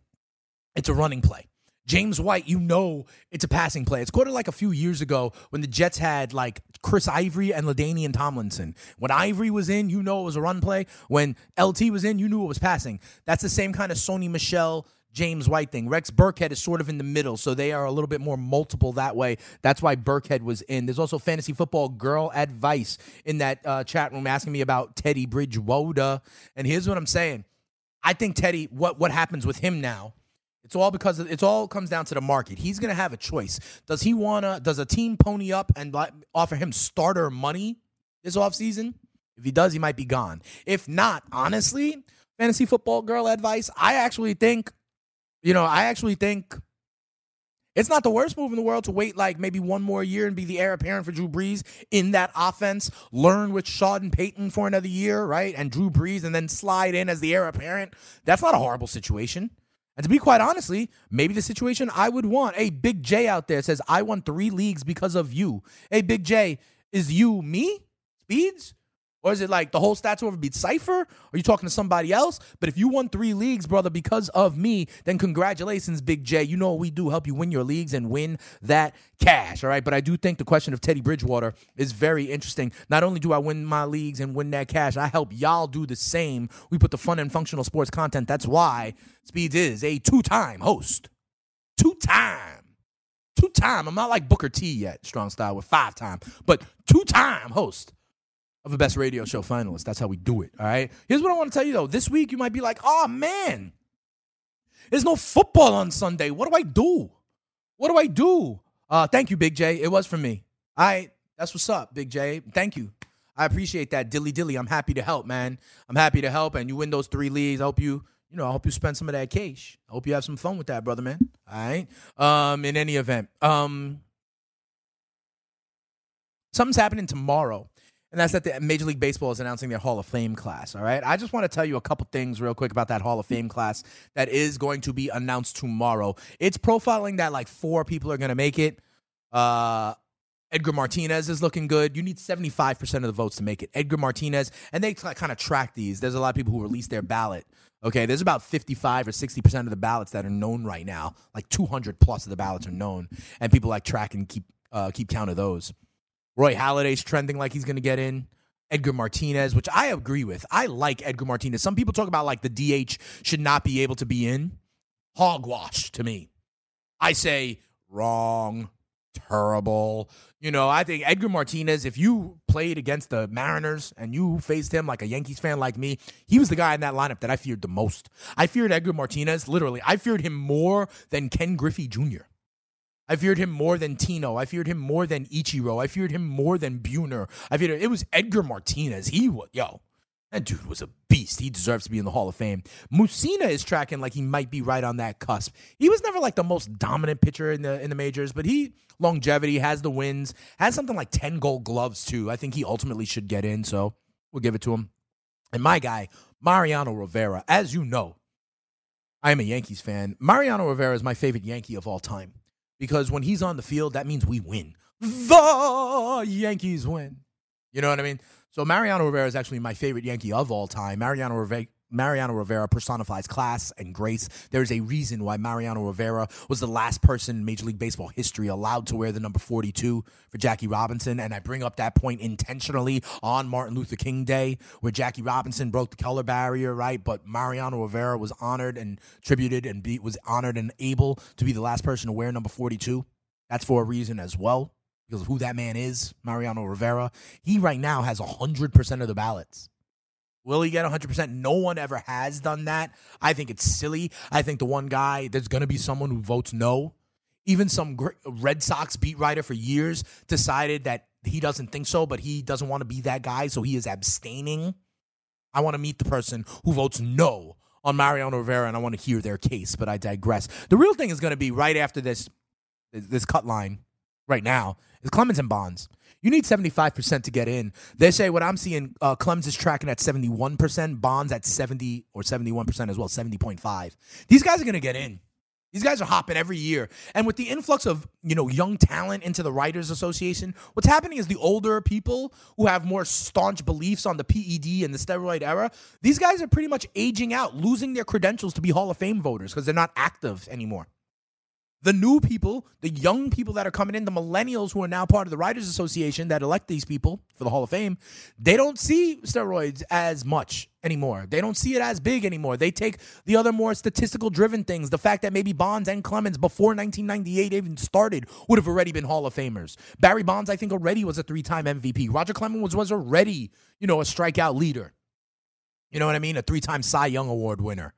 A: it's a running play. James White, you know it's a passing play. It's quoted like a few years ago when the Jets had like Chris Ivory and LaDainian Tomlinson. When Ivory was in, you know it was a run play. When LT was in, you knew it was passing. That's the same kind of Sony Michel James White thing. Rex Burkhead is sort of in the middle, so they are a little bit more multiple that way. That's why Burkhead was in. There's also fantasy football girl advice in that uh, chat room asking me about Teddy Bridgewater. And here's what I'm saying. I think Teddy, what what happens with him now it's all because of, it's all comes down to the market. He's going to have a choice. Does he want to does a team pony up and offer him starter money this offseason? If he does, he might be gone. If not, honestly, fantasy football girl advice, I actually think you know, I actually think It's not the worst move in the world to wait like maybe one more year and be the heir apparent for Drew Brees in that offense. Learn with Sean and Payton for another year, right? And Drew Brees, and then slide in as the heir apparent. That's not a horrible situation. And to be quite honestly, maybe the situation I would want. a Big J out there says, I won three leagues because of you. A Big J, is you me? Speeds? Or is it like the whole stats over beat Cypher? Are you talking to somebody else? But if you won three leagues, brother, because of me, then congratulations, Big J. You know what we do help you win your leagues and win that cash. All right. But I do think the question of Teddy Bridgewater is very interesting. Not only do I win my leagues and win that cash, I help y'all do the same. We put the fun and functional sports content. That's why Speeds is a two time host. Two time. Two time. I'm not like Booker T yet, strong style with five time, but two time host of the best radio show finalist. That's how we do it. All right. Here's what I want to tell you though. This week you might be like, oh man, there's no football on Sunday. What do I do? What do I do? Uh, thank you, Big J. It was for me. All right. That's what's up, Big J. Thank you. I appreciate that. Dilly dilly. I'm happy to help, man. I'm happy to help. And you win those three leagues. I hope you, you know, I hope you spend some of that cash. I hope you have some fun with that, brother, man. All right. Um, in any event. Um something's happening tomorrow and that's that the Major League Baseball is announcing their Hall of Fame class. All right, I just want to tell you a couple things real quick about that Hall of Fame class that is going to be announced tomorrow. It's profiling that like four people are going to make it. Uh, Edgar Martinez is looking good. You need 75% of the votes to make it. Edgar Martinez, and they kind of track these. There's a lot of people who release their ballot. Okay, there's about 55 or 60% of the ballots that are known right now. Like 200 plus of the ballots are known, and people like track and keep uh, keep count of those. Roy Halladay's trending like he's going to get in. Edgar Martinez, which I agree with. I like Edgar Martinez. Some people talk about like the DH should not be able to be in. Hogwash to me. I say wrong, terrible. You know, I think Edgar Martinez, if you played against the Mariners and you faced him like a Yankees fan like me, he was the guy in that lineup that I feared the most. I feared Edgar Martinez, literally. I feared him more than Ken Griffey Jr. I feared him more than Tino. I feared him more than Ichiro. I feared him more than Buhner. I feared it was Edgar Martinez. He was yo. That dude was a beast. He deserves to be in the Hall of Fame. Mussina is tracking like he might be right on that cusp. He was never like the most dominant pitcher in the in the majors, but he longevity has the wins, has something like 10 gold gloves too. I think he ultimately should get in, so we'll give it to him. And my guy, Mariano Rivera, as you know, I am a Yankees fan. Mariano Rivera is my favorite Yankee of all time because when he's on the field, that means we win. The Yankees win. You know what I mean? So Mariano Rivera is actually my favorite Yankee of all time. Mariano Rivera. Mariano Rivera personifies class and grace. There's a reason why Mariano Rivera was the last person in Major League Baseball history allowed to wear the number 42 for Jackie Robinson. And I bring up that point intentionally on Martin Luther King Day, where Jackie Robinson broke the color barrier, right? But Mariano Rivera was honored and tributed and be, was honored and able to be the last person to wear number 42. That's for a reason as well, because of who that man is, Mariano Rivera. He right now has 100% of the ballots. Will he get 100%? No one ever has done that. I think it's silly. I think the one guy, there's going to be someone who votes no. Even some Red Sox beat writer for years decided that he doesn't think so, but he doesn't want to be that guy, so he is abstaining. I want to meet the person who votes no on Mariano Rivera, and I want to hear their case, but I digress. The real thing is going to be right after this, this cut line right now is Clemens and Bonds. You need 75% to get in. They say what I'm seeing, uh, Clemens is tracking at 71%, Bonds at 70 or 71% as well, 70.5. These guys are going to get in. These guys are hopping every year. And with the influx of, you know, young talent into the Writers Association, what's happening is the older people who have more staunch beliefs on the PED and the steroid era, these guys are pretty much aging out, losing their credentials to be Hall of Fame voters because they're not active anymore the new people, the young people that are coming in, the millennials who are now part of the Writers Association that elect these people for the Hall of Fame, they don't see steroids as much anymore. They don't see it as big anymore. They take the other more statistical driven things. The fact that maybe Bonds and Clemens before 1998 even started would have already been Hall of Famers. Barry Bonds, I think, already was a three time MVP. Roger Clemens was, was already, you know, a strikeout leader. You know what I mean? A three time Cy Young Award winner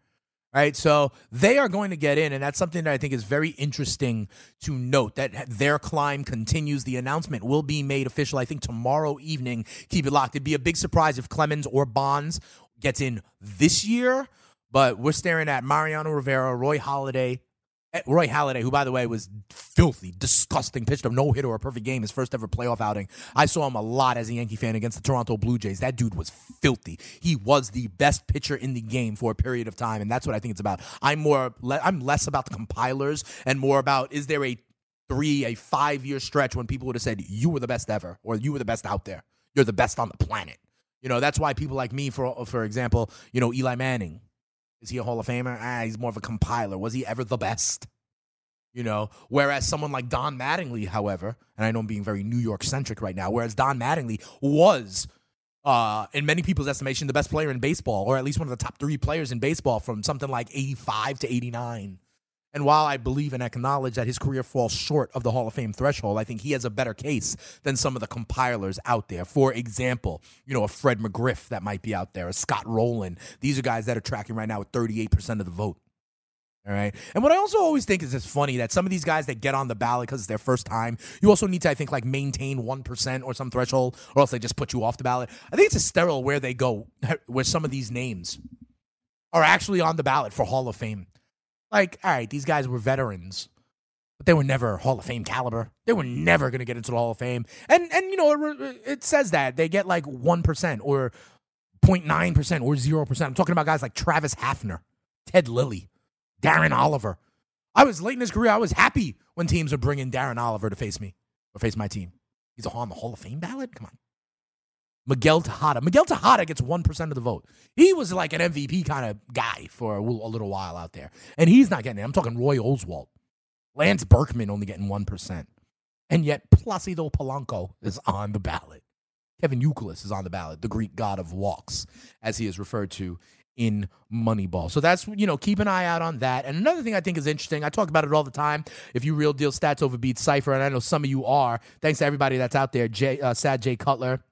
A: right? So they are going to get in, and that's something that I think is very interesting to note that their climb continues. The announcement will be made official, I think, tomorrow evening. Keep it locked. It'd be a big surprise if Clemens or Bonds gets in this year, but we're staring at Mariano Rivera, Roy Halladay, Eh, Roy Halladay, who by the way was filthy, disgusting, pitched a no hitter or a perfect game, his first ever playoff outing. I saw him a lot as a Yankee fan against the Toronto Blue Jays. That dude was filthy. He was the best pitcher in the game for a period of time, and that's what I think it's about. I'm more, I'm less about the compilers and more about is there a three, a five year stretch when people would have said you were the best ever or you were the best out there. You're the best on the planet. You know, that's why people like me, for for example, you know, Eli Manning. Is he a Hall of Famer? Ah, he's more of a compiler. Was he ever the best? You know, whereas someone like Don Mattingly, however, and I know I'm being very New York centric right now, whereas Don Mattingly was, uh, in many people's estimation, the best player in baseball, or at least one of the top three players in baseball from something like 85 to 89. And while I believe and acknowledge that his career falls short of the Hall of Fame threshold, I think he has a better case than some of the compilers out there. For example, you know, a Fred McGriff that might be out there, a Scott Rolen. These are guys that are tracking right now with 38% of the vote. All right. And what I also always think is it's funny that some of these guys that get on the ballot because it's their first time, you also need to, I think, like maintain 1% or some threshold, or else they just put you off the ballot. I think it's a sterile where they go, <laughs> where some of these names are actually on the ballot for Hall of Fame. Like, all right, these guys were veterans, but they were never Hall of Fame caliber. They were never going to get into the Hall of Fame. And and you know, it, it says that they get like 1% or 0.9% or 0%. I'm talking about guys like Travis Hafner, Ted Lilly, Darren Oliver. I was late in his career. I was happy when teams were bringing Darren Oliver to face me or face my team. He's on the Hall of Fame ballot? Come on. Miguel Tejada. Miguel Tejada gets 1% of the vote. He was like an MVP kind of guy for a, little while out there. And he's not getting it. I'm talking Roy Oswalt. Lance Berkman only getting 1%. And yet Placido Polanco is on the ballot. Kevin Youkilis is on the ballot, the Greek god of walks, as he is referred to in Moneyball. So that's, you know, keep an eye out on that. And another thing I think is interesting, I talk about it all the time. If you real deal stats over beat Cypher, and I know some of you are, thanks to everybody that's out there, Jay, uh, Sad Jay Cutler,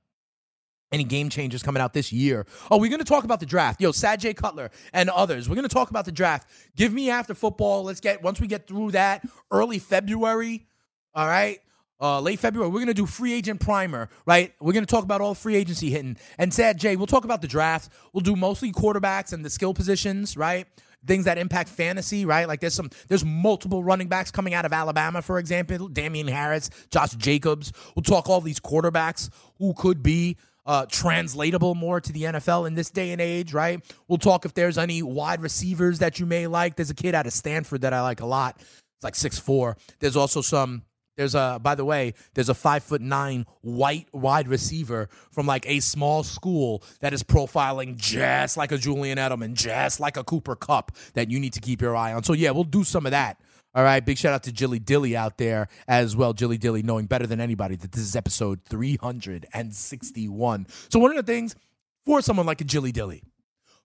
A: any game changers coming out this year. Oh, we're going to talk about the draft. Yo, Sad J. Cutler and others. We're going to talk about the draft. Give me after football. Let's get, once we get through that, early February, all right? Uh, late February, we're going to do free agent primer, right? We're going to talk about all free agency hitting. And Sad J, we'll talk about the draft. We'll do mostly quarterbacks and the skill positions, right? Things that impact fantasy, right? Like there's some, there's multiple running backs coming out of Alabama, for example, Damien Harris, Josh Jacobs. We'll talk all these quarterbacks who could be uh, translatable more to the NFL in this day and age, right? We'll talk if there's any wide receivers that you may like. There's a kid out of Stanford that I like a lot. It's like six four. There's also some. There's a. By the way, there's a five foot nine white wide receiver from like a small school that is profiling just like a Julian Edelman, just like a Cooper Kupp that you need to keep your eye on. So yeah, we'll do some of that. All right, big shout out to Jilly Dilly out there as well. Jilly Dilly knowing better than anybody that this is episode 361. So one of the things for someone like a Jilly Dilly,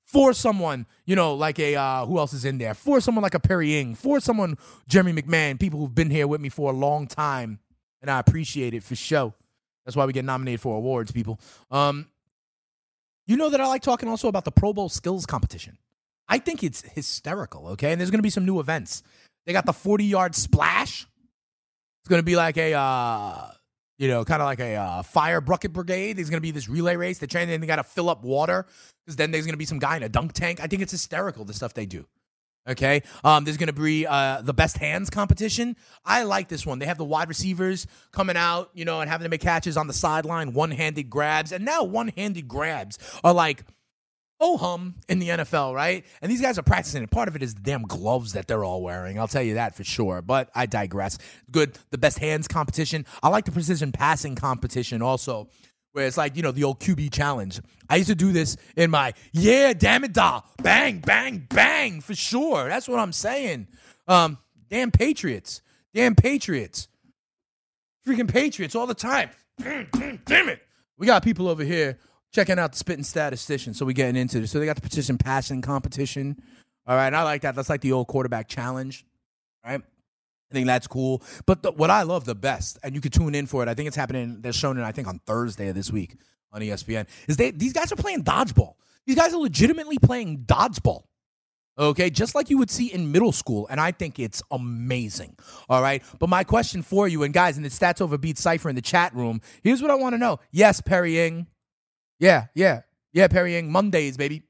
A: for someone, you know, like a uh, who else is in there? For someone like a Perry Ing, for someone Jeremy McMahon, people who've been here with me for a long time, and I appreciate it for show. That's why we get nominated for awards, people. Um, you know that I like talking also about the Pro Bowl skills competition. I think it's hysterical, okay? And there's going to be some new events. They got the 40 yard splash. It's going to be like a, uh, you know, kind of like a uh, fire bucket brigade. There's going to be this relay race. They're trying, they got to fill up water because then there's going to be some guy in a dunk tank. I think it's hysterical, the stuff they do. Okay. Um, there's going to be uh, the best hands competition. I like this one. They have the wide receivers coming out, you know, and having to make catches on the sideline, one handed grabs. And now one handed grabs are like, oh hum in the NFL, right? And these guys are practicing it. Part of it is the damn gloves that they're all wearing. I'll tell you that for sure. But I digress. Good. The best hands competition. I like the precision passing competition also. Where it's like, you know, the old QB challenge. I used to do this in my, yeah, damn it, doll. Bang, bang, bang, for sure. That's what I'm saying. Um, damn Patriots. Damn Patriots. Freaking Patriots all the time. <clears throat> Damn it. We got people over here checking out the spitting statistician. So we're getting into this. So they got the precision passing competition. All right. And I like that. That's like the old quarterback challenge. Right. I think that's cool. But the, what I love the best, and you can tune in for it, I think it's happening, they're showing it, I think, on Thursday of this week on ESPN, is they these guys are playing dodgeball. These guys are legitimately playing dodgeball. Okay, just like you would see in middle school, and I think it's amazing. All right, but my question for you, and guys, in the Stats Over Beat Cipher in the chat room, here's what I want to know. Yes, Perry Ing. Yeah, yeah, yeah, Perry Ing. Mondays, baby.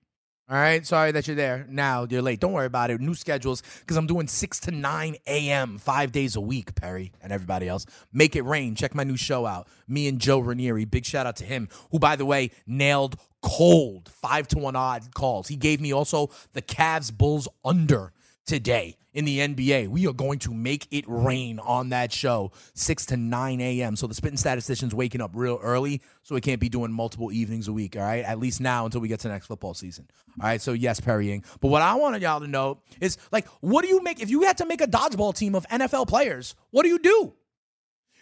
A: All right, sorry that you're there. Now you're late. Don't worry about it. New schedules because I'm doing 6 to 9 a.m. five days a week, Perry and everybody else. Make it rain. Check my new show out. Me and Joe Ranieri. Big shout out to him, who, by the way, nailed cold five to one odd calls. He gave me also the Cavs Bulls under today in the NBA. We are going to make it rain on that show, 6 to 9 a.m. So the spitting statistician's waking up real early, so we can't be doing multiple evenings a week, all right? At least now until we get to next football season. All right, so yes, Perrying. But what I wanted y'all to know is like, what do you make if you had to make a dodgeball team of NFL players? What do you do?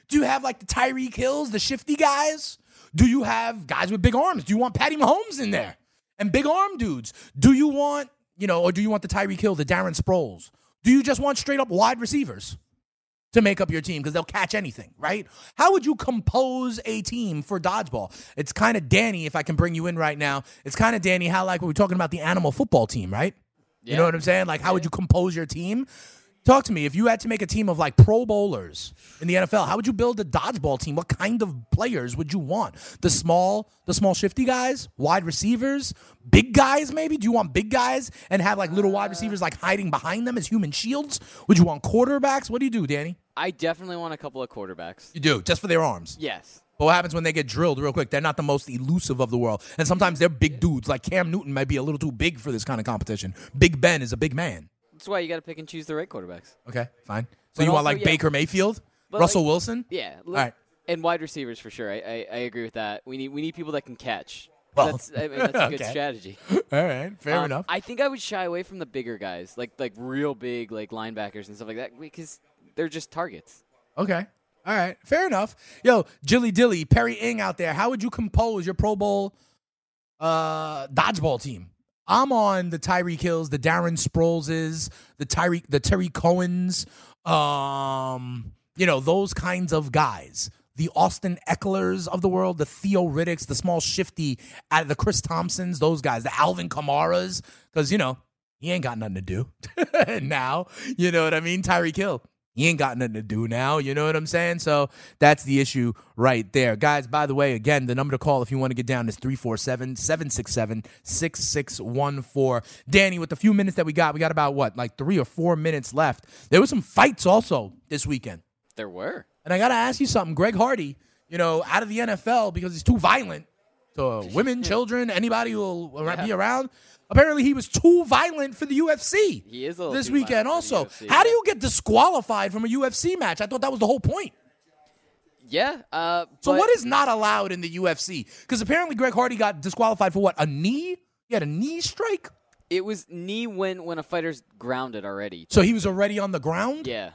A: Do you have like the Tyreek Hills, the shifty guys? Do you have guys with big arms? Do you want Patty Mahomes in there and big arm dudes? Do you want, you know, or do you want the Tyreek Hill, the Darren Sproles? Do you just want straight up wide receivers to make up your team because they'll catch anything, right? How would you compose a team for dodgeball? It's kind of Danny, if I can bring you in right now. It's kind of Danny how like we were talking about the animal football team, right? You know what I'm saying? Like, how would you compose your team? Talk to me. If you had to make a team of like pro bowlers in the NFL, how would you build a dodgeball team? What kind of players would you want? The small, the small shifty guys, wide receivers, big guys maybe? Do you want big guys and have like little wide receivers like hiding behind them as human shields? Would you want quarterbacks? What do you do, Danny?
B: I definitely want a couple of quarterbacks.
A: You do, just for their arms.
B: Yes.
A: But what happens when they get drilled real quick? They're not the most elusive of the world. And sometimes they're big dudes. Like Cam Newton might be a little too big for this kind of competition. Big Ben is a big man.
B: That's why you got to pick and choose the right quarterbacks.
A: Okay, fine. So
B: But
A: you want
B: also,
A: like
B: yeah.
A: Baker Mayfield,
B: But,
A: Russell
B: like-
A: Wilson?
B: Yeah.
A: All right.
B: And wide receivers for sure. I, I, I agree with that. We need we need people that can catch.
A: Well,
B: that's I mean, that's a good <laughs>
A: okay.
B: strategy. <laughs>
A: All right, fair
B: Um,
A: enough.
B: I think I would shy away from the bigger guys, like like real big like linebackers and stuff like that, because they're just targets.
A: Okay. All right. Fair enough. Yo, Jilly Dilly, Perry Ing out there. How would you compose your Pro Bowl uh, dodgeball team? I'm on the Tyreek Hills, the Darren Sproleses, the Tyree, the Tarik Cohens, um, you know, those kinds of guys. The Austin Ekelers of the world, the Theo Riddicks, the small shifty, uh, the Chris Thompsons, those guys, the Alvin Kamaras, because you know he ain't got nothing to do <laughs> now. You know what I mean? Tyreek Hill, he ain't got nothing to do now. You know what I'm saying? So that's the issue right there. Guys, by the way, again, the number to call if you want to get down is 347 767 6614. Danny, with the few minutes that we got, we got about what, like three or four minutes left. There were some fights also this weekend.
B: There were.
A: And I got to ask you something. Greg Hardy, you know, out of the NFL because he's too violent to <laughs> women, children, anybody who will ar- be around. Apparently, he was too violent for the UFC
B: He is a little
A: this weekend. Also,
B: UFC,
A: how do you get disqualified from a UFC match? I thought that was the whole point.
B: Yeah. Uh,
A: So, what is not allowed in the UFC? Because apparently, Greg Hardy got disqualified for what? A knee? He had a knee strike.
B: It was knee when when a fighter's grounded already.
A: So he was already on the ground.
B: Yeah.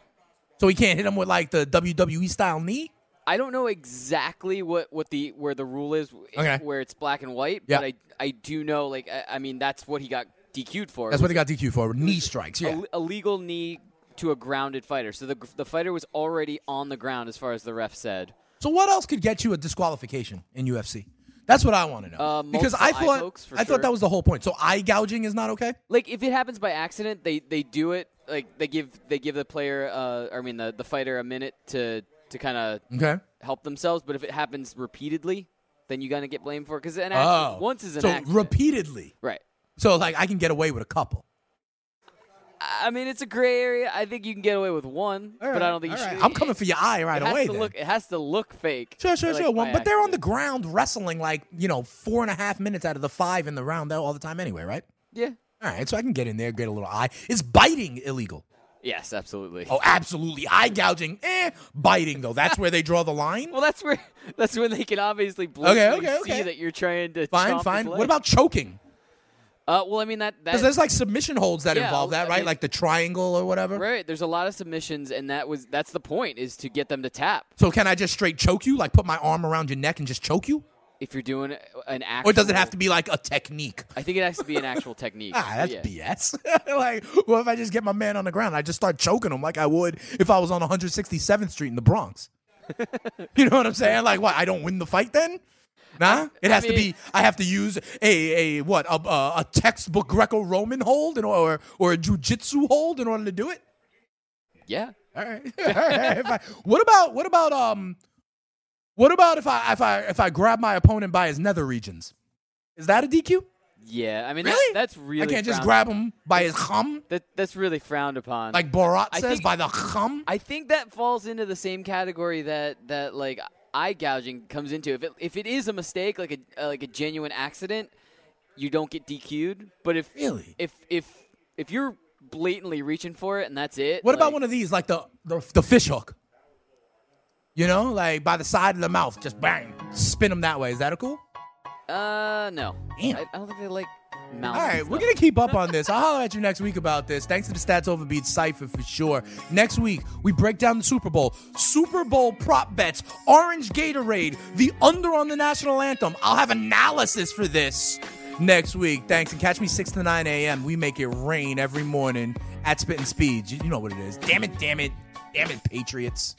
A: So he can't hit him with like the WWE style knee.
B: I don't know exactly what, what the where the rule is
A: Okay.
B: where it's black and white,
A: Yeah.
B: but I I do know like I, I mean that's what he got DQ'd for.
A: That's what he got DQ'd for. Knee strikes. Yeah.
B: a, a legal knee to a grounded fighter. So the the fighter was already on the ground as far as the ref said.
A: So what else could get you a disqualification in UFC? That's what I want to know.
B: Uh,
A: because I thought I thought that was the whole point. So eye gouging is not okay.
B: Like if it happens by accident, they they do it like they give they give the player uh I mean the the fighter a minute to to kind of
A: Okay.
B: help themselves, but if it happens repeatedly, then you're gonna get blamed for it because an
A: Oh,
B: once is an
A: so
B: accident.
A: repeatedly.
B: right.
A: So like I can get away with a couple.
B: I mean, it's a gray area. I think you can get away with one, but I don't think you
A: All right.
B: should.
A: I'm coming for your eye right
B: it
A: away. Then.
B: look, it has to look fake.
A: Sure, sure,
B: like,
A: sure. Well,
B: by
A: but they're on the ground wrestling like you know four and a half minutes out of the five in the round all the time anyway, right?
B: Yeah.
A: All right, so I can get in there, get a little eye. Is biting illegal?
B: Yes, absolutely.
A: Oh, absolutely. Eye gouging, eh? Biting though, that's where they draw the line. <laughs>
B: Well, that's where that's when they can obviously blatantly
A: okay, okay.
B: see
A: okay.
B: that you're trying to.
A: Fine, fine. What about choking?
B: Uh, well, I mean that
A: Because there's like submission holds that
B: Yeah,
A: involve that,
B: I
A: right?
B: mean-
A: like the triangle or whatever.
B: right. There's a lot of submissions, and that was that's the point is to get them to tap.
A: So can I just straight choke you? Like put my arm around your neck and just choke you?
B: If you're doing an actual,
A: Or does it have to be like a technique?
B: I think it has to be an actual <laughs> technique.
A: Ah, that's
B: yeah.
A: BS. <laughs> like, what if I just get my man on the ground? I just start choking him like I would if I was on 167th Street in the Bronx. <laughs> you know what I'm saying? Like, what? I don't win the fight then? Nah, it
B: I
A: has to be. I have to use a a what a, a, textbook Greco-Roman hold in, or or a jujitsu hold in order to do it.
B: Yeah.
A: All right. All right. I- what about what about um what about if I if I if I grab my opponent by his nether regions? Is that a DQ?
B: Yeah, I mean
A: Really?
B: that, that's really.
A: I can't just grab him by his hum
B: That that's really frowned upon.
A: like Borat
B: I
A: says
B: think-
A: by the hum.
B: I think that falls into the same category that that like eye gouging comes into. If it if it is a mistake, like a uh, like a genuine accident, you don't get DQ'd. But if
A: Really?
B: if if if you're blatantly reaching for it and that's it.
A: What about one of these, like the, the the fish hook? You know, like by the side of the mouth, just bang, spin them that way. Is that a cool?
B: Uh, no.
A: Damn.
B: I, I don't think they like mouth.
A: All right, we're gonna keep up on this. <laughs> I'll holler at you next week about this. Thanks to the Stats Overbeat cipher for sure. Next week we break down the Super Bowl, Super Bowl prop bets, Orange Gatorade, the under on the national anthem. I'll have analysis for this next week. Thanks, and catch me six to nine a.m. We make it rain every morning at Spitting Speed. You you know what it is. Damn it, damn it, damn it, Patriots.